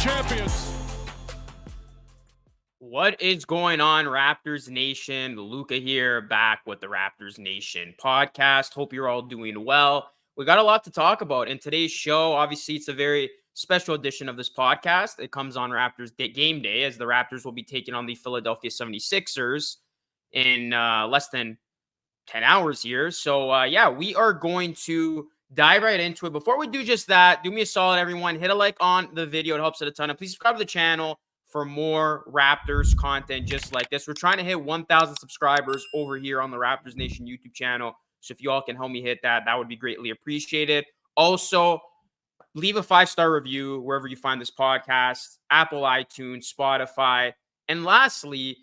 Champions. What is going on, Raptors Nation? Luca here, back with the Raptors Nation podcast. Hope you're all doing well. We got a lot to talk about in today's show. Obviously, it's a very special edition of this podcast. It comes on Raptors game day as the Raptors will be taking on the Philadelphia 76ers in uh, less than 10 hours here. So, uh, yeah, we are going to dive right into it. Before we do just that, do me a solid, everyone. Hit a like on the video, it helps out a ton. And please subscribe to the channel for more Raptors content just like this. We're trying to hit 1,000 subscribers over here on the Raptors Nation YouTube channel. So if you all can help me hit that, that would be greatly appreciated. Also, leave a five star review wherever you find this podcast Apple, iTunes, Spotify. And lastly,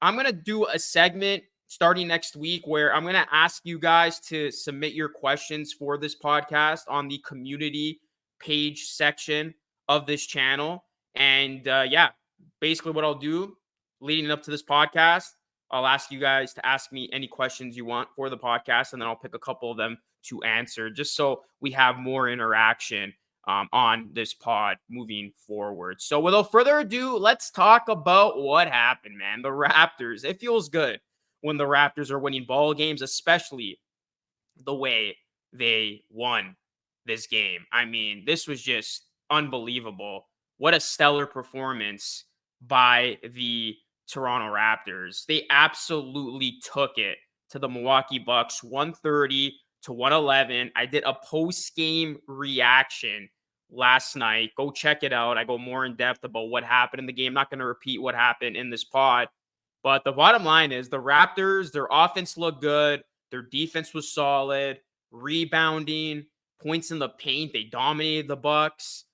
I'm going to do a segment starting next week where I'm going to ask you guys to submit your questions for this podcast on the community page section of this channel. And uh, yeah, basically what I'll do leading up to this podcast, I'll ask you guys to ask me any questions you want for the podcast, and then I'll pick a couple of them to answer just so we have more interaction um, on this pod moving forward. So without further ado, let's talk about what happened, man. The Raptors. It feels good when the Raptors are winning ball games, especially the way they won this game. I mean, this was just unbelievable. What a stellar performance by the Toronto Raptors. They absolutely took it to the Milwaukee Bucks 130 to 111. I did a post game reaction last night. Go check it out. I go more in depth about what happened in the game. I'm not going to repeat what happened in this pod. But the bottom line is the Raptors, their offense looked good. Their defense was solid, rebounding, points in the paint. They dominated the Bucks.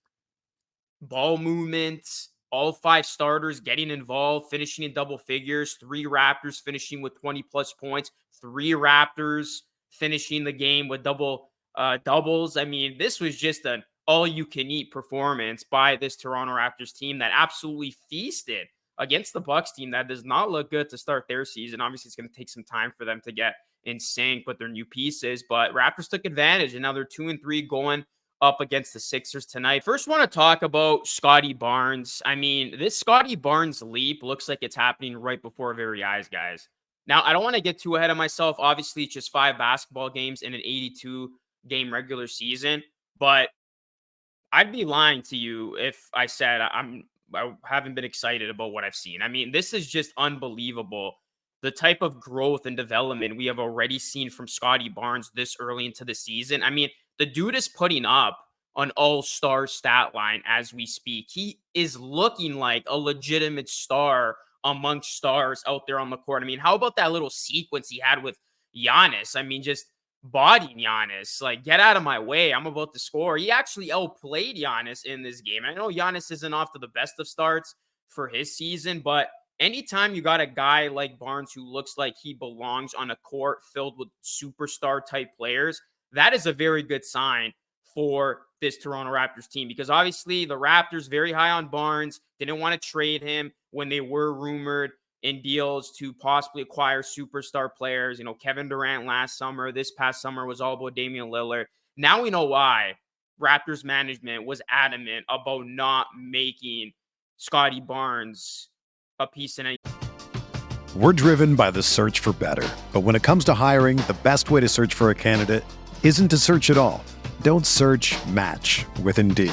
Ball movements, all five starters getting involved, finishing in double figures. Three Raptors finishing with 20 plus points. Three Raptors finishing the game with double uh, doubles. I mean, this was just an all you can eat performance by this Toronto Raptors team that absolutely feasted against the Bucks team that does not look good to start their season. Obviously, it's going to take some time for them to get in sync with their new pieces, but Raptors took advantage and now they're two and three going up against the Sixers tonight. First, want to talk about Scottie Barnes. I mean, this Scottie Barnes leap looks like it's happening right before our very eyes, guys. Now, I don't want to get too ahead of myself. Obviously, it's just five basketball games in an 82 game regular season, but I'd be lying to you if I said I'm I haven't been excited about what I've seen. I mean, this is just unbelievable. The type of growth and development we have already seen from Scottie Barnes this early into the season. I mean, the dude is putting up an all-star stat line as we speak. He is looking like a legitimate star amongst stars out there on the court. I mean, how about that little sequence he had with Giannis? I mean, just bodying Giannis. Like, get out of my way. I'm about to score. He actually outplayed Giannis in this game. I know Giannis isn't off to the best of starts for his season, but anytime you got a guy like Barnes who looks like he belongs on a court filled with superstar type players, that is a very good sign for this Toronto Raptors team because obviously the Raptors very high on Barnes, didn't want to trade him when they were rumored in deals to possibly acquire superstar players. You know, Kevin Durant last summer, this past summer was all about Damian Lillard. Now we know why Raptors management was adamant about not making Scottie Barnes a piece in any. We're driven by the search for better. But when it comes to hiring, the best way to search for a candidate isn't to search at all. Don't search match with Indeed.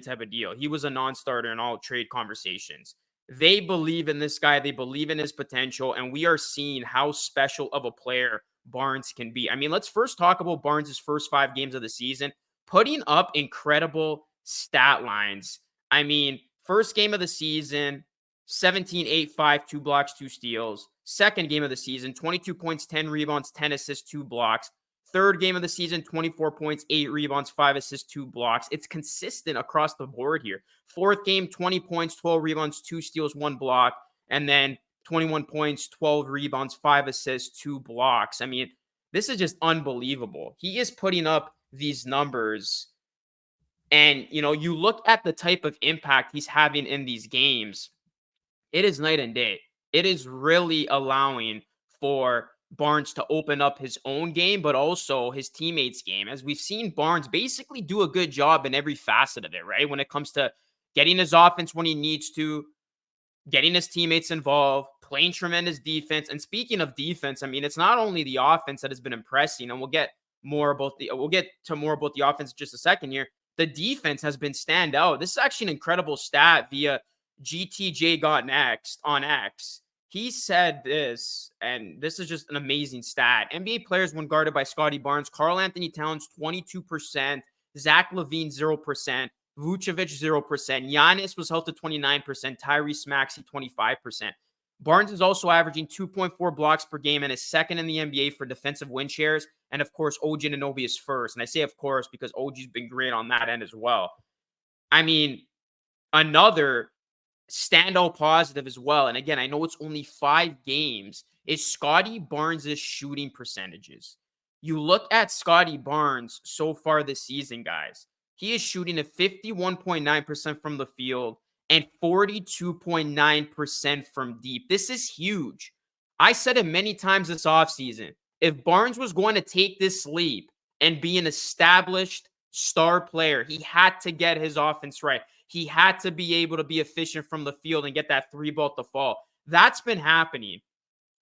Type of deal. He was a non-starter in all trade conversations. They believe in this guy. They believe in his potential, and we are seeing how special of a player Barnes can be. I mean, let's first talk about Barnes' first five games of the season, putting up incredible stat lines. I mean, first game of the season, 17, 8, 5, two blocks, two steals. Second game of the season, 22 points, 10 rebounds, 10 assists, two blocks. Third game of the season, 24 points, eight rebounds, five assists, two blocks. It's consistent across the board here. Fourth game, 20 points, 12 rebounds, two steals, one block. And then 21 points, 12 rebounds, five assists, two blocks. I mean, this is just unbelievable. He is putting up these numbers. And, you know, you look at the type of impact he's having in these games, it is night and day. It is really allowing for Barnes to open up his own game, but also his teammates' game. As we've seen Barnes basically do a good job in every facet of it, right? When it comes to getting his offense when he needs to, getting his teammates involved, playing tremendous defense. And speaking of defense, I mean, it's not only the offense that has been impressing, and we'll get more about the we'll get to more about the offense just a second here. The defense has been stand out. This is actually an incredible stat via GTJ got next on X he said this, and this is just an amazing stat. NBA players, when guarded by Scottie Barnes, Karl-Anthony Towns, 22%, Zach LaVine 0%, Vucevic, 0%, Giannis was held to 29%, Tyrese Maxey, 25%. Barnes is also averaging 2.4 blocks per game and is second in the NBA for defensive win shares. And of course, OG Anunoby is first. And I say, of course, because OG's been great on that end as well. I mean, another standout positive as well. And again, I know it's only five games, is Scottie Barnes' shooting percentages. You look at Scottie Barnes so far this season, guys. He is shooting a 51.9% from the field and 42.9% from deep. This is huge. I said it many times this offseason. If Barnes was going to take this leap and be an established star player, he had to get his offense right. He had to be able to be efficient from the field and get that three ball to fall. That's been happening.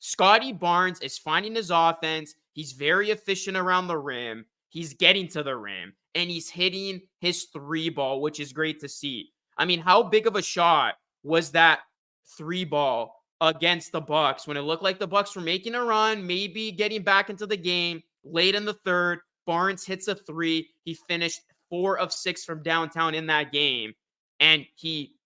Scottie Barnes is finding his offense. He's very efficient around the rim. He's getting to the rim and he's hitting his three ball, which is great to see. I mean, how big of a shot was that three ball against the Bucks when it looked like the Bucks were making a run, maybe getting back into the game late in the third? Barnes hits a three. He finished four of six from downtown in that game and he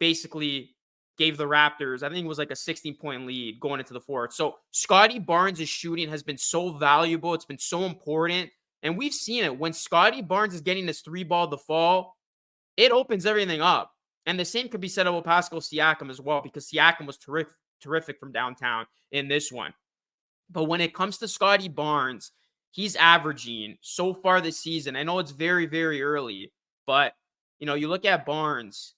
basically gave the Raptors, I think it was like a 16 point lead going into the fourth. So Scottie Barnes' shooting has been so valuable. It's been so important. And we've seen it when Scottie Barnes is getting this three ball to fall, it opens everything up. And the same could be said about Pascal Siakam as well, because Siakam was terrific, terrific from downtown in this one. But when it comes to Scottie Barnes, he's averaging so far this season. I know it's very, very early, but you know, you look at Barnes,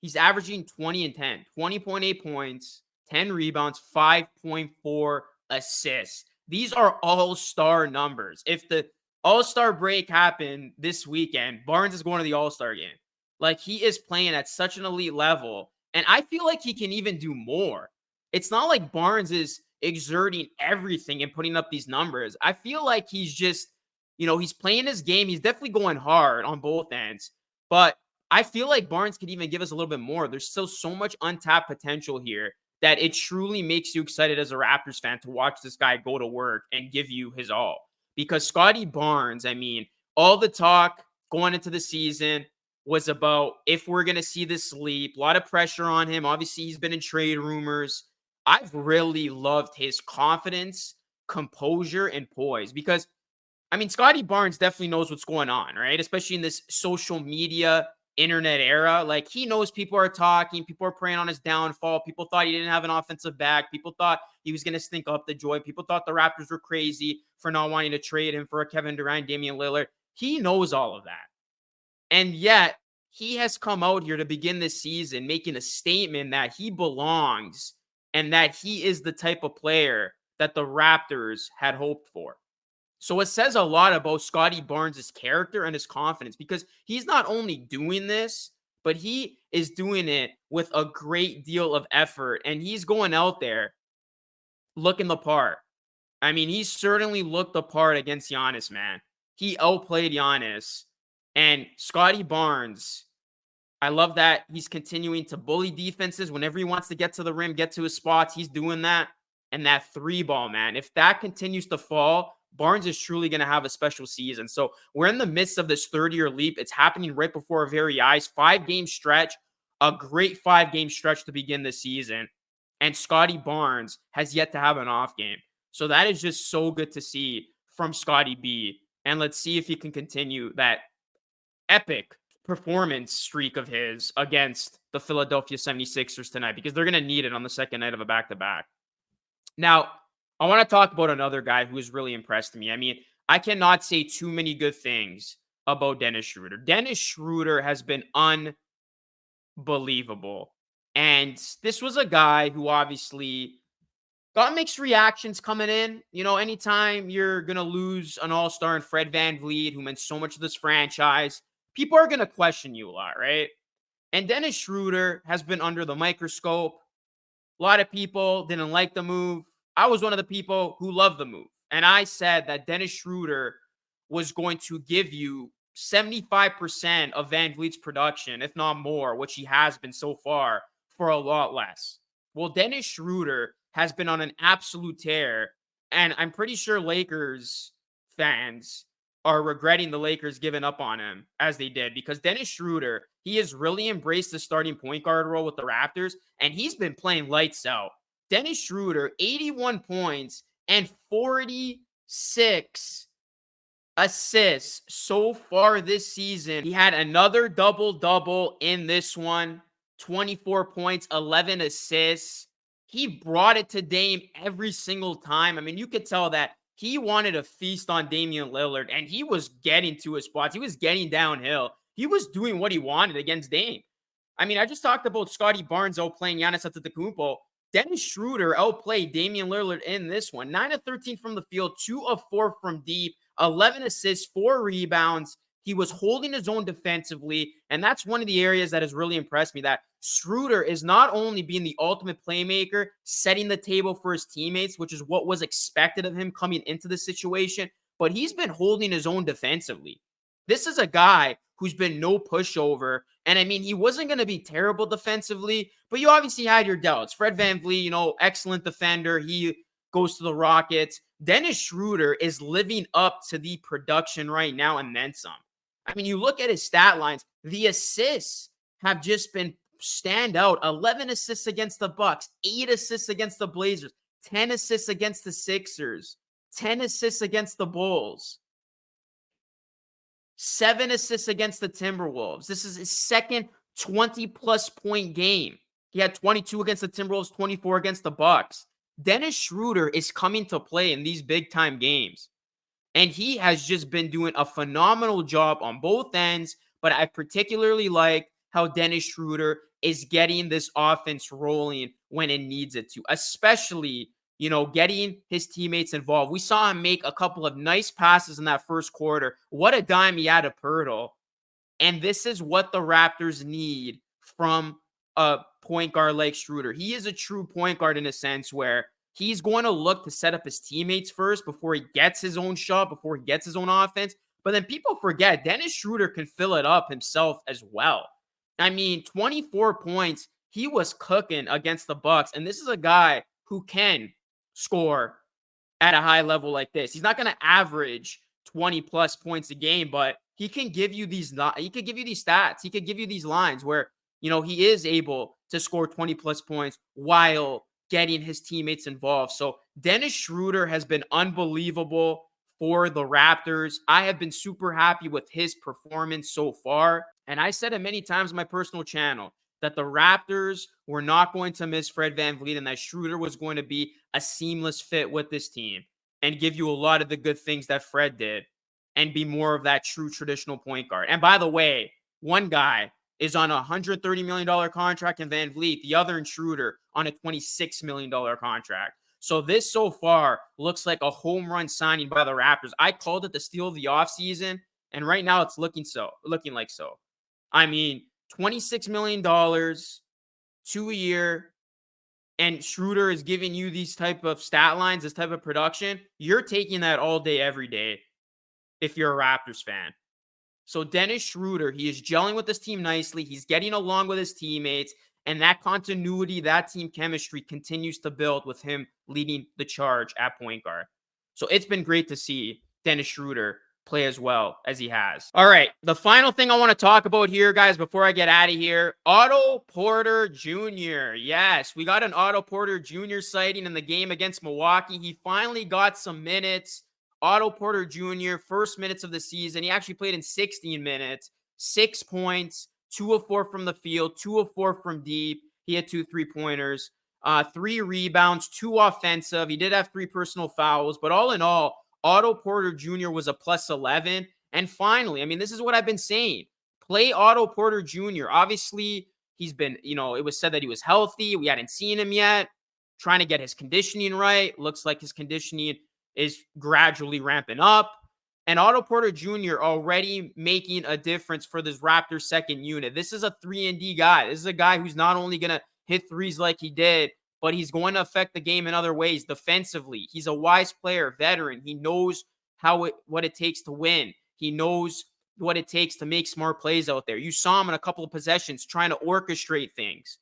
he's averaging 20 and 10, 20.8 points, 10 rebounds, 5.4 assists. These are all star numbers. If the All Star break happened this weekend. Barnes is going to the All Star game. Like he is playing at such an elite level. And I feel like he can even do more. It's not like Barnes is exerting everything and putting up these numbers. I feel like he's just, you know, he's playing his game. He's definitely going hard on both ends. But I feel like Barnes could even give us a little bit more. There's still so much untapped potential here that it truly makes you excited as a Raptors fan to watch this guy go to work and give you his all. Because Scottie Barnes, I mean, all the talk going into the season was about if we're going to see this sleep, a lot of pressure on him. Obviously, he's been in trade rumors. I've really loved his confidence, composure, and poise because, I mean, Scottie Barnes definitely knows what's going on, right? Especially in this social media internet era. Like he knows people are talking, people are preying on his downfall. People thought he didn't have an offensive back. People thought he was going to stink up the joint. People thought the Raptors were crazy for not wanting to trade him for a Kevin Durant, Damian Lillard. He knows all of that. And yet he has come out here to begin this season making a statement that he belongs and that he is the type of player that the Raptors had hoped for. So it says a lot about Scottie Barnes' character and his confidence because he's not only doing this, but he is doing it with a great deal of effort and he's going out there looking the part. I mean, he certainly looked the part against Giannis, man. He outplayed Giannis. And Scottie Barnes, I love that he's continuing to bully defenses whenever he wants to get to the rim, get to his spots. He's doing that. And that three ball, man, if that continues to fall, Barnes is truly going to have a special season. So we're in the midst of this third year leap. It's happening right before our very eyes. Five game stretch, a great five game stretch to begin the season. And Scottie Barnes has yet to have an off game. So that is just so good to see from Scottie B. And let's see if he can continue that epic performance streak of his against the Philadelphia 76ers tonight because they're going to need it on the second night of a back to back. Now, I want to talk about another guy who has really impressed me. I mean, I cannot say too many good things about Dennis Schroder. Dennis Schroder has been unbelievable. And this was a guy who obviously got mixed reactions coming in. You know, anytime you're going to lose an all star in Fred Van VanVleet, who meant so much to this franchise, people are going to question you a lot, right? And Dennis Schroder has been under the microscope. A lot of people didn't like the move. I was one of the people who loved the move. And I said that Dennis Schroder was going to give you 75% of VanVleet's production, if not more, which he has been so far, for a lot less. Well, Dennis Schroder has been on an absolute tear. And I'm pretty sure Lakers fans are regretting the Lakers giving up on him as they did because Dennis Schroder, he has really embraced the starting point guard role with the Raptors and he's been playing lights out. Dennis Schroder, 81 points and 46 assists so far this season. He had another double double in this one 24 points, 11 assists. He brought it to Dame every single time. I mean, you could tell that he wanted to feast on Damian Lillard and he was getting to his spots. He was getting downhill. He was doing what he wanted against Dame. I mean, I just talked about Scottie Barnes outplaying Giannis Antetokounmpo. Dennis Schroder oh, outplayed Damian Lillard in this one. 9 of 13 from the field, 2 of 4 from deep, 11 assists, 4 rebounds. He was holding his own defensively. And that's one of the areas that has really impressed me that Schroder is not only being the ultimate playmaker, setting the table for his teammates, which is what was expected of him coming into the situation, but he's been holding his own defensively. This is a guy who's been no pushover. And I mean, he wasn't going to be terrible defensively, but you obviously had your doubts. Fred Van VanVleet, you know, excellent defender. He goes to the Rockets. Dennis Schroder is living up to the production right now and then some. I mean, you look at his stat lines, the assists have just been stand out 11 assists against the Bucks, 8 assists against the Blazers, 10 assists against the Sixers, 10 assists against the Bulls seven assists against the Timberwolves. This is his second 20 plus point game. He had 22 against the Timberwolves, 24 against the Bucks. Dennis Schroder is coming to play in these big time games. And he has just been doing a phenomenal job on both ends. But I particularly like how Dennis Schroder is getting this offense rolling when it needs it to, especially you know, getting his teammates involved. We saw him make a couple of nice passes in that first quarter. What a dime he had a Poeltl. And this is what the Raptors need from a point guard like Schroder. He is a true point guard in a sense where he's going to look to set up his teammates first before he gets his own shot, before he gets his own offense. But then people forget Dennis Schroder can fill it up himself as well. I mean, 24 points. He was cooking against the Bucks, and this is a guy who can score at a high level like this. He's not going to average 20 plus points a game, but he can give you these he could give you these stats. He could give you these lines where, you know, he is able to score 20 plus points while getting his teammates involved. So Dennis Schroder has been unbelievable for the Raptors. I have been super happy with his performance so far. And I said it many times on my personal channel that the Raptors were not going to miss Fred VanVleet and that Schroder was going to be a seamless fit with this team and give you a lot of the good things that Fred did and be more of that true traditional point guard. And by the way, one guy is on a $130 million contract in VanVleet, the other in Schroder on a $26 million contract. So this so far looks like a home run signing by the Raptors. I called it the steal of the offseason, and right now it's looking so, looking like so. I mean, $26 million, two a year, and Schroder is giving you these type of stat lines, this type of production, you're taking that all day, every day if you're a Raptors fan. So Dennis Schroder, he is gelling with this team nicely. He's getting along with his teammates, and that continuity, that team chemistry continues to build with him leading the charge at point guard. So it's been great to see Dennis Schroder play as well as he has. All right. The final thing I want to talk about here, guys, before I get out of here Otto Porter Jr. Yes, we got an Otto Porter Jr. sighting in the game against Milwaukee. He finally got some minutes. Otto Porter Jr., first minutes of the season. He actually played in 16 minutes, six points, two of four from the field, two of four from deep. He had two three pointers, uh, three rebounds, two offensive. He did have three personal fouls, but all in all, Otto Porter Jr. was a plus 11. And finally, I mean, this is what I've been saying play Otto Porter Jr. Obviously, he's been, you know, it was said that he was healthy. We hadn't seen him yet. Trying to get his conditioning right. Looks like his conditioning is gradually ramping up. And Otto Porter Jr. already making a difference for this Raptors second unit. This is a 3 and D guy. This is a guy who's not only going to hit threes like he did, but he's going to affect the game in other ways defensively. He's a wise player, veteran. He knows how it what it takes to win. He knows what it takes to make smart plays out there. You saw him in a couple of possessions trying to orchestrate things.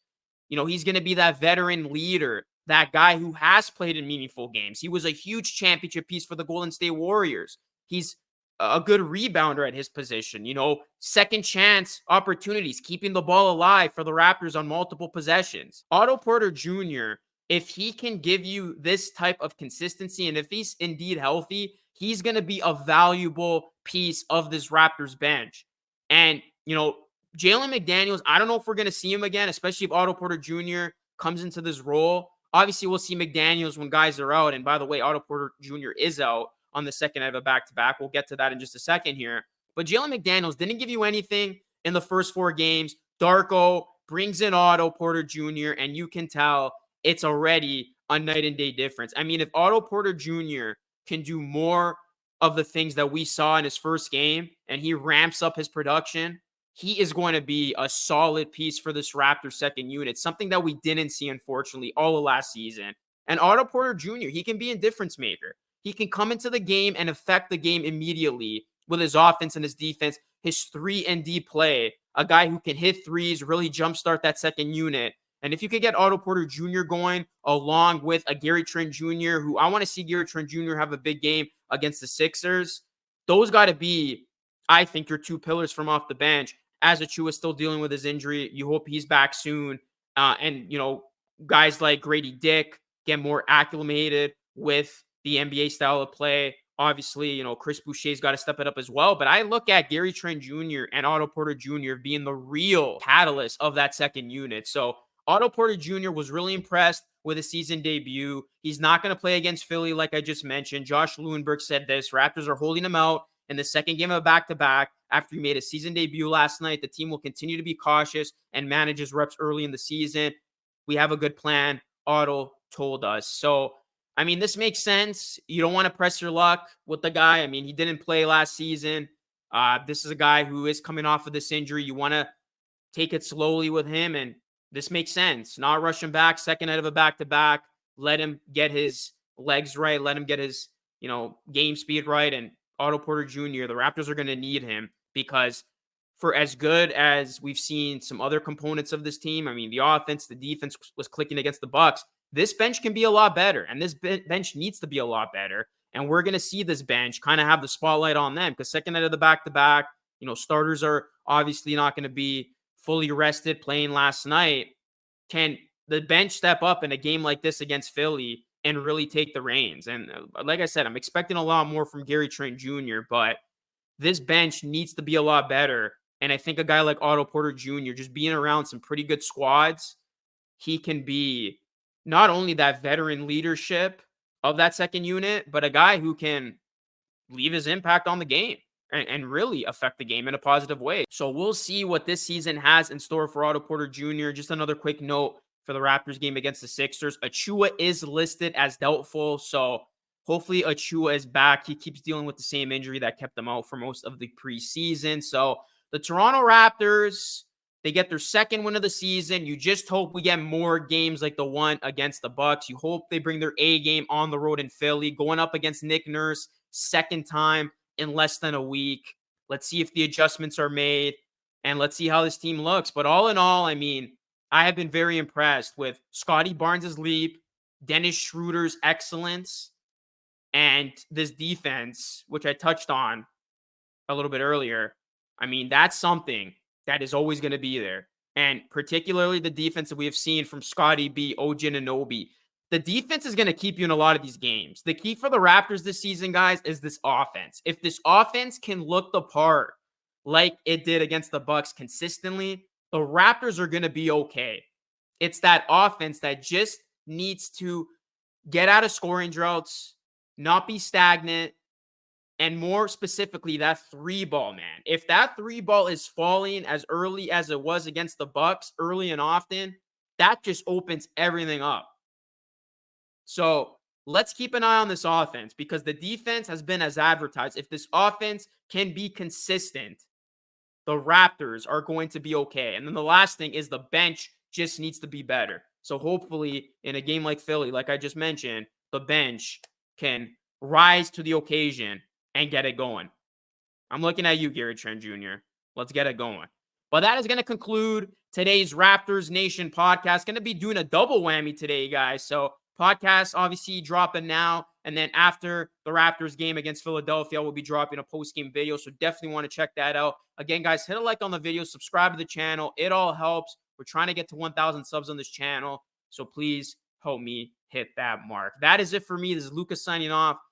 You know, he's going to be that veteran leader, that guy who has played in meaningful games. He was a huge championship piece for the Golden State Warriors. He's a good rebounder at his position, you know, second chance opportunities, keeping the ball alive for the Raptors on multiple possessions. Otto Porter Jr., if he can give you this type of consistency and if he's indeed healthy, he's going to be a valuable piece of this Raptors bench. And, you know, Jalen McDaniels, I don't know if we're going to see him again, especially if Otto Porter Jr. comes into this role. Obviously, we'll see McDaniels when guys are out. And by the way, Otto Porter Jr. is out on the second night of a back to back. We'll get to that in just a second here. But Jalen McDaniels didn't give you anything in the first four games. Darko brings in Otto Porter Jr., and you can tell it's already a night and day difference. I mean, if Otto Porter Jr. can do more of the things that we saw in his first game and he ramps up his production, he is going to be a solid piece for this Raptor second unit, something that we didn't see, unfortunately, all of last season. And Otto Porter Jr., he can be a difference maker. He can come into the game and affect the game immediately with his offense and his defense, his 3 and D play, a guy who can hit threes, really jumpstart that second unit. And if you could get Otto Porter Jr. going along with a Gary Trent Jr., who I want to see Gary Trent Jr. have a big game against the Sixers, those got to be, I think, your two pillars from off the bench. As Achiuwa is still dealing with his injury, you hope he's back soon. Uh, and, you know, guys like Gradey Dick get more acclimated with the NBA style of play. Obviously, you know, Chris Boucher's got to step it up as well. But I look at Gary Trent Jr. and Otto Porter Jr. being the real catalyst of that second unit. So Otto Porter Jr. was really impressed with his season debut. He's not going to play against Philly, like I just mentioned. Josh Lewenberg said this Raptors are holding him out in the second game of a back to back. After he made a season debut last night, the team will continue to be cautious and manage his reps early in the season. We have a good plan. Otto told us. So I mean, this makes sense. You don't want to press your luck with the guy. I mean, he didn't play last season. Uh, this is a guy who is coming off of this injury. You want to take it slowly with him, and this makes sense. Not rush him back, second out of a back to back. Let him get his legs right. Let him get his, you know, game speed right. And Otto Porter Jr., the Raptors are going to need him because for as good as we've seen some other components of this team, I mean, the offense, the defense was clicking against the Bucks. This bench can be a lot better, and this bench needs to be a lot better. And we're going to see this bench kind of have the spotlight on them because second night of the back to back, you know, starters are obviously not going to be fully rested playing last night. Can the bench step up in a game like this against Philly and really take the reins? And uh, like I said, I'm expecting a lot more from Gary Trent Jr., but this bench needs to be a lot better. And I think a guy like Otto Porter Jr., just being around some pretty good squads, he can be not only that veteran leadership of that second unit, but a guy who can leave his impact on the game and, and, really affect the game in a positive way. So we'll see what this season has in store for Otto Porter Jr. Just another quick note for the Raptors game against the Sixers. Achiuwa is listed as doubtful. So hopefully Achiuwa is back. He keeps dealing with the same injury that kept him out for most of the preseason. So the Toronto Raptors they get their second win of the season. You just hope we get more games like the one against the Bucks. You hope they bring their A game on the road in Philly, going up against Nick Nurse second time in less than a week. Let's see if the adjustments are made and let's see how this team looks. But all in all, I mean, I have been very impressed with Scottie Barnes' leap, Dennis Schroder's excellence, and this defense, which I touched on a little bit earlier. I mean, that's something that is always going to be there. And particularly the defense that we have seen from Scottie B, OG Anunoby. The defense is going to keep you in a lot of these games. The key for the Raptors this season, guys, is this offense. If this offense can look the part like it did against the Bucks consistently, the Raptors are going to be okay. It's that offense that just needs to get out of scoring droughts, not be stagnant, and more specifically that three ball man. If that three ball is falling as early as it was against the bucks early and often that just opens everything up. So let's keep an eye on this offense because the defense has been as advertised. If this offense can be consistent the raptors are going to be okay. And then the last thing is the bench just needs to be better. So hopefully in a game like philly like i just mentioned the bench can rise to the occasion and get it going. I'm looking at you, Gary Trent Jr. Let's get it going. But that is going to conclude today's Raptors Nation podcast. Going to be doing a double whammy today, guys. So, podcast obviously dropping now. And then after the Raptors game against Philadelphia, we'll be dropping a post game video. So, definitely want to check that out. Again, guys, hit a like on the video, subscribe to the channel. It all helps. We're trying to get to 1,000 subs on this channel. So, please help me hit that mark. That is it for me. This is Lucas signing off.